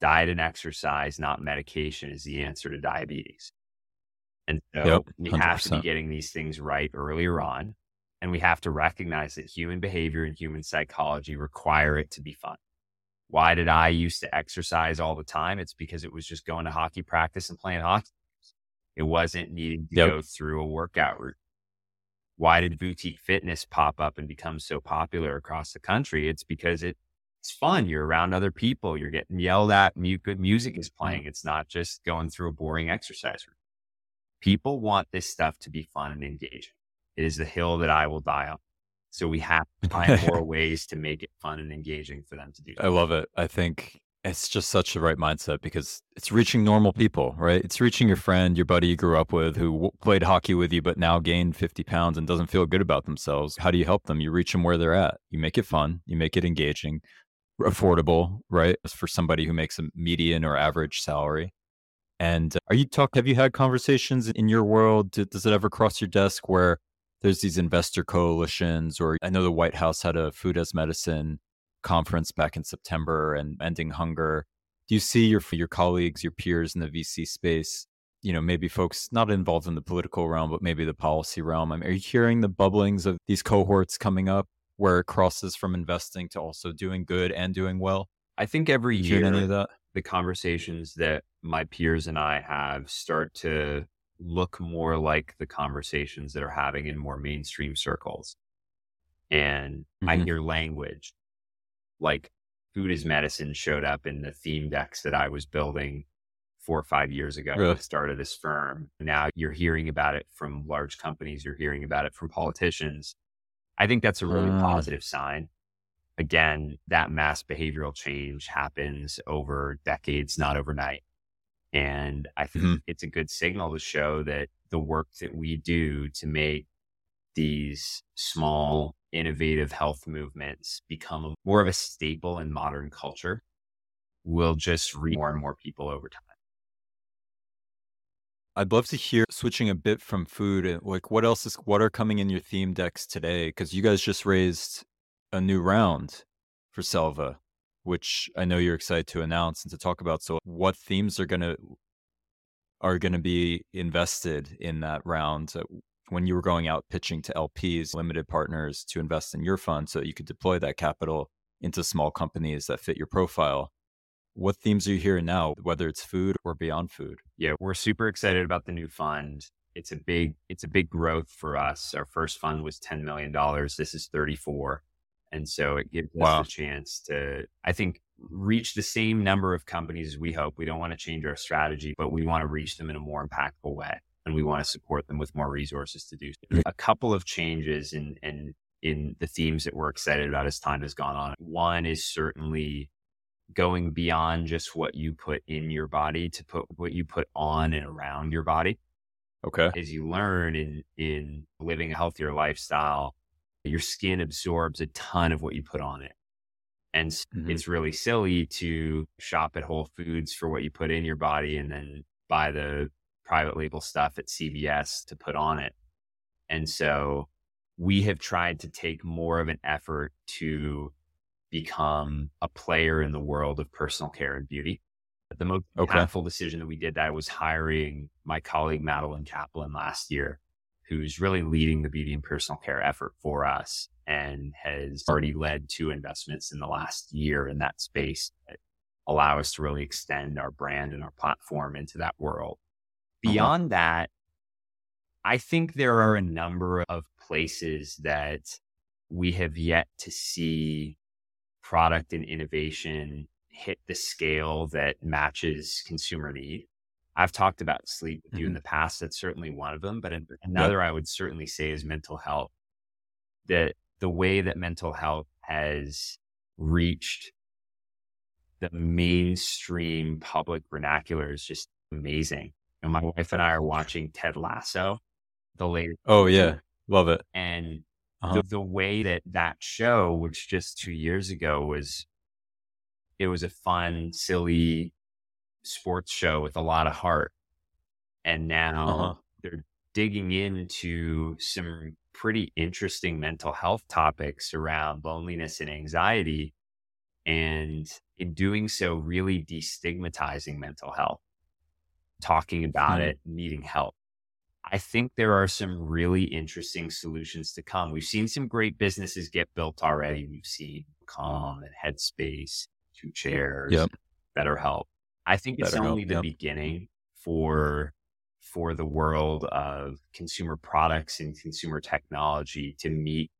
diet and exercise, not medication, is the answer to diabetes. And so yep, we have to be getting these things right earlier on. And we have to recognize that human behavior and human psychology require it to be fun. Why did I used to exercise all the time? It's because it was just going to hockey practice and playing hockey. It wasn't needing to yep. go through a workout route why did boutique fitness pop up and become so popular across the country? It's because it, it's fun. You're around other people. You're getting yelled at. good music is playing. It's not just going through a boring exercise room. People want this stuff to be fun and engaging. It is the hill that I will die on. So we have to find [laughs] more ways to make it fun and engaging for them to do. I love it. I think it's just such the right mindset because it's reaching normal people, right? It's reaching your friend, your buddy you grew up with who w- played hockey with you, but now gained 50 pounds and doesn't feel good about themselves. How do you help them? You reach them where they're at. You make it fun, you make it engaging, affordable, right? For somebody who makes a median or average salary. And uh, are you talk? Have you had conversations in your world? Does it ever cross your desk where there's these investor coalitions, or I know the White House had a food as medicine conference back in September and ending hunger. Do you see your your colleagues, your peers in the VC space you know, maybe folks not involved in the political realm, but maybe the policy realm. I mean, are you hearing the bubblings of these cohorts coming up where it crosses from investing to also doing good and doing well? I think every year any of that? the conversations that my peers and I have start to look more like the conversations that are having in more mainstream circles. And mm-hmm. I hear language like food is medicine showed up in the theme decks that I was building four or five years ago really? of this firm. Now you're hearing about it from large companies, you're hearing about it from politicians. I think that's a really uh. positive sign. Again, that mass behavioral change happens over decades, not overnight. And I think mm-hmm. it's a good signal to show that the work that we do to make these small, innovative health movements become more of a staple in modern culture will just reach more and more people over time. I'd love to hear switching a bit from food. Eh, like, what else is what are coming in your theme decks today? Because you guys just raised a new round for Selva, which I know you're excited to announce and to talk about. So, what themes are gonna are going to be invested in that round? When you were going out pitching to LPs, limited partners to invest in your fund, so that you could deploy that capital into small companies that fit your profile what themes are you hearing now, whether it's food or beyond food? Yeah, we're super excited about the new fund. It's a big, it's a big growth for us. Our first fund was $10 million. This is 34. And so it gives wow. us a chance to, I think, reach the same number of companies as we hope. We don't want to change our strategy, but we want to reach them in a more impactful way. And we want to support them with more resources to do so. A couple of changes in, in, in the themes that we're excited about as time has gone on. One is certainly going beyond just what you put in your body to put what you put on and around your body. Okay. As you learn in in living a healthier lifestyle, your skin absorbs a ton of what you put on it. And mm-hmm. it's really silly to shop at Whole Foods for what you put in your body and then buy the private label stuff at CVS to put on it. And so we have tried to take more of an effort to become a player in the world of personal care and beauty. The most okay. impactful decision that we did that was hiring my colleague Madeline Kaplan last year, who's really leading the beauty and personal care effort for us and has already led two investments in the last year in that space that allow us to really extend our brand and our platform into that world. Uh-huh. Beyond uh-huh. that, I think there are a number of places that we have yet to see product and innovation hit the scale that matches consumer need. I've talked about sleep with mm-hmm. you in mm-hmm. the past. That's certainly one of them. But another yep. I would certainly say is mental health. That the way that mental health has reached the mainstream public vernacular is just amazing. And my wife and I are watching Ted Lasso, the latest. Oh yeah, love it. And uh-huh. the, the way that that show, which just two years ago was, it was a fun, silly sports show with a lot of heart. And now uh-huh. they're digging into some pretty interesting mental health topics around loneliness and anxiety. And in doing so, really destigmatizing mental health, talking about mm-hmm. it, needing help. I think there are some really interesting solutions to come. We've seen some great businesses get built already. We've seen Calm and Headspace, Two Chairs, yep. BetterHelp. I think it's BetterHelp, only the yep. beginning for for the world of consumer products and consumer technology to meet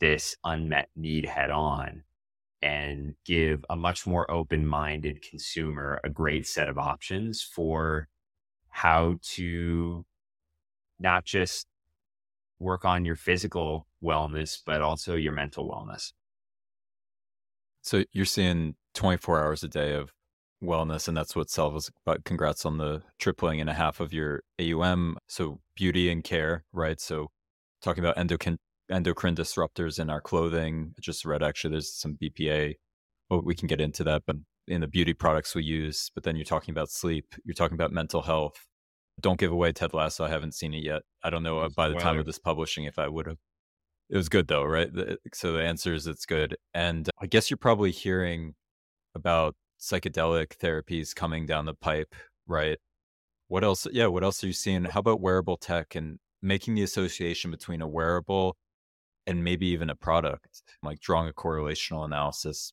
this unmet need head on and give a much more open-minded consumer a great set of options for how to not just work on your physical wellness, but also your mental wellness. So you're seeing 24 hours a day of wellness, and that's what Selva's about. Uh, congrats on the tripling and a half of your AUM. So beauty and care, right? So talking about endocrine endocrine disruptors in our clothing. I just read actually there's some BPA. Well, we can get into that, but in the beauty products we use. But then you're talking about sleep. You're talking about mental health. Don't give away Ted Lasso. I haven't seen it yet. I don't know uh, by the time of this publishing if I would have. It was good though, right? So the answer is it's good. And I guess you're probably hearing about psychedelic therapies coming down the pipe, right? What else? Yeah, what else are you seeing? How about wearable tech and making the association between a wearable and maybe even a product, like drawing a correlational analysis?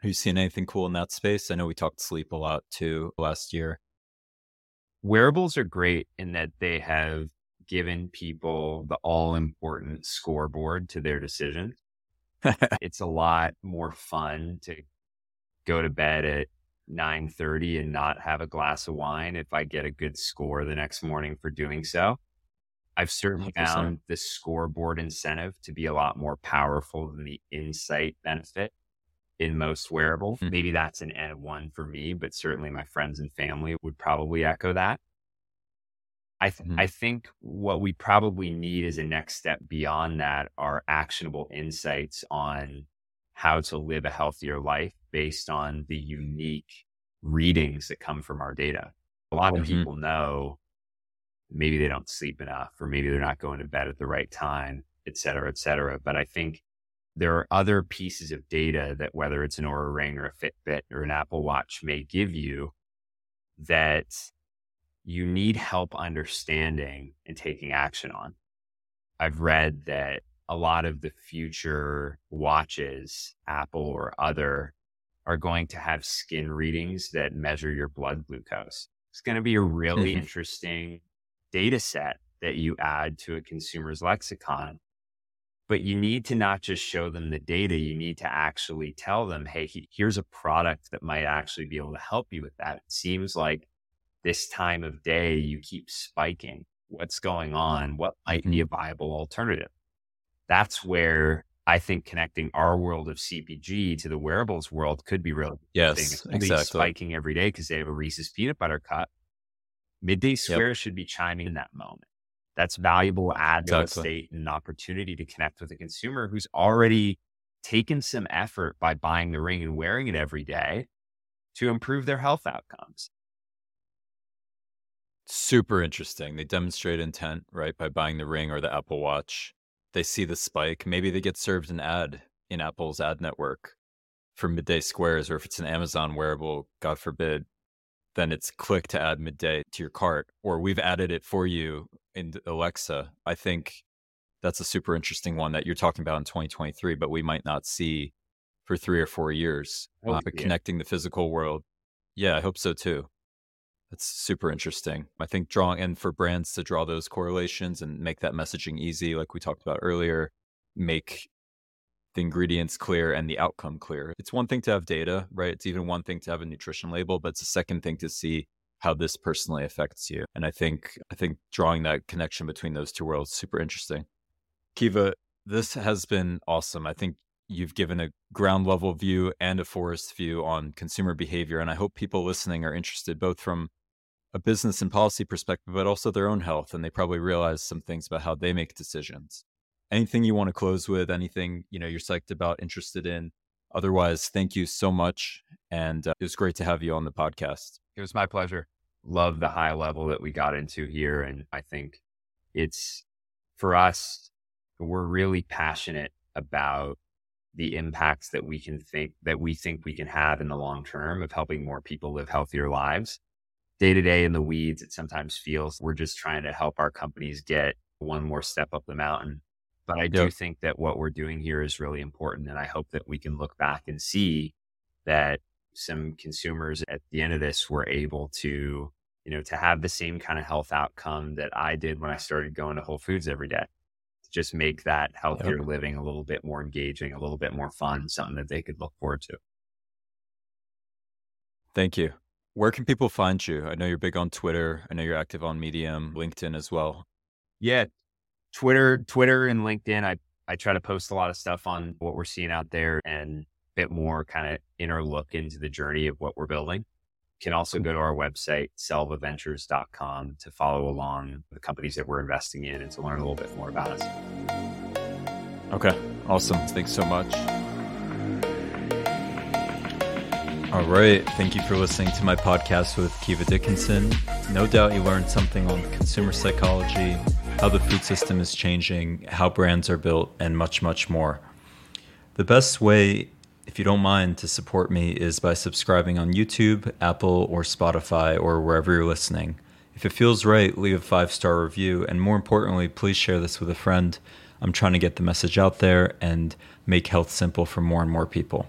Have you seen anything cool in that space? I know we talked sleep a lot too last year. Wearables are great in that they have given people the all important scoreboard to their decisions. [laughs] it's a lot more fun to go to bed at 9:30 and not have a glass of wine if I get a good score the next morning for doing so. I've certainly 100%. found the scoreboard incentive to be a lot more powerful than the insight benefit in most wearables. Mm-hmm. Maybe that's an N one for me, but certainly my friends and family would probably echo that. I, th- mm-hmm. I think what we probably need as a next step beyond that are actionable insights on how to live a healthier life based on the unique readings that come from our data. A lot mm-hmm. of people know maybe they don't sleep enough, or maybe they're not going to bed at the right time, et cetera, et cetera. But I think there are other pieces of data that whether it's an Oura Ring or a Fitbit or an Apple Watch may give you that you need help understanding and taking action on. I've read that a lot of the future watches, Apple or other, are going to have skin readings that measure your blood glucose. It's going to be a really [laughs] interesting data set that you add to a consumer's lexicon. But you need to not just show them the data, you need to actually tell them, hey, here's a product that might actually be able to help you with that. It seems like this time of day you keep spiking. What's going on? What might be a viable alternative? That's where I think connecting our world of CPG to the wearables world could be really yes, exactly. spiking every day because they have a Reese's peanut butter cup. Midday Square yep. should be chiming in that moment. That's valuable ad exactly. estate and opportunity to connect with a consumer who's already taken some effort by buying the ring and wearing it every day to improve their health outcomes. Super interesting. They demonstrate intent, right, by buying the ring or the Apple Watch. They see the spike. Maybe they get served an ad in Apple's ad network for midday squares, or if it's an Amazon wearable, God forbid, then it's click to add midday to your cart, or we've added it for you in Alexa. I think that's a super interesting one that you're talking about in 2023, but we might not see for three or four years. Uh, but connecting the physical world. Yeah, I hope so too. That's super interesting. I think drawing and for brands to draw those correlations and make that messaging easy, like we talked about earlier, make the ingredients clear and the outcome clear. It's one thing to have data, right? It's even one thing to have a nutrition label, but it's a second thing to see how this personally affects you. And I think I think drawing that connection between those two worlds super interesting. Kiva, this has been awesome. I think you've given a ground level view and a forest view on consumer behavior and I hope people listening are interested both from a business and policy perspective, but also their own health. And they probably realize some things about how they make decisions. Anything you want to close with, anything, you know, you're psyched about, interested in. Otherwise, thank you so much. And uh, it was great to have you on the podcast. It was my pleasure. Love the high level that we got into here. And I think it's for us, we're really passionate about the impacts that we can think that we think we can have in the long term of helping more people live healthier lives day to day in the weeds, it sometimes feels we're just trying to help our companies get one more step up the mountain. But I do yep. think that what we're doing here is really important. And I hope that we can look back and see that some consumers at the end of this were able to, you know, to have the same kind of health outcome that I did when I started going to Whole Foods every day. To just make that healthier yep. living a little bit more engaging, a little bit more fun, something that they could look forward to. Thank you. Where can people find you? I know you're big on Twitter. I know you're active on Medium, LinkedIn as well. Yeah, Twitter, Twitter and LinkedIn. I I try to post a lot of stuff on what we're seeing out there and a bit more kind of inner look into the journey of what we're building. You can also go to our website, selvaventures.com to follow along the companies that we're investing in and to learn a little bit more about us. Okay. Awesome. Thanks so much. All right. Thank you for listening to my podcast with Kiva Dickinson. No doubt you learned something on consumer psychology, how the food system is changing, how brands are built, and much, much more. The best way, if you don't mind, to support me is by subscribing on YouTube, Apple, or Spotify, or wherever you're listening. If it feels right, leave a five star review. And more importantly, please share this with a friend. I'm trying to get the message out there and make health simple for more and more people.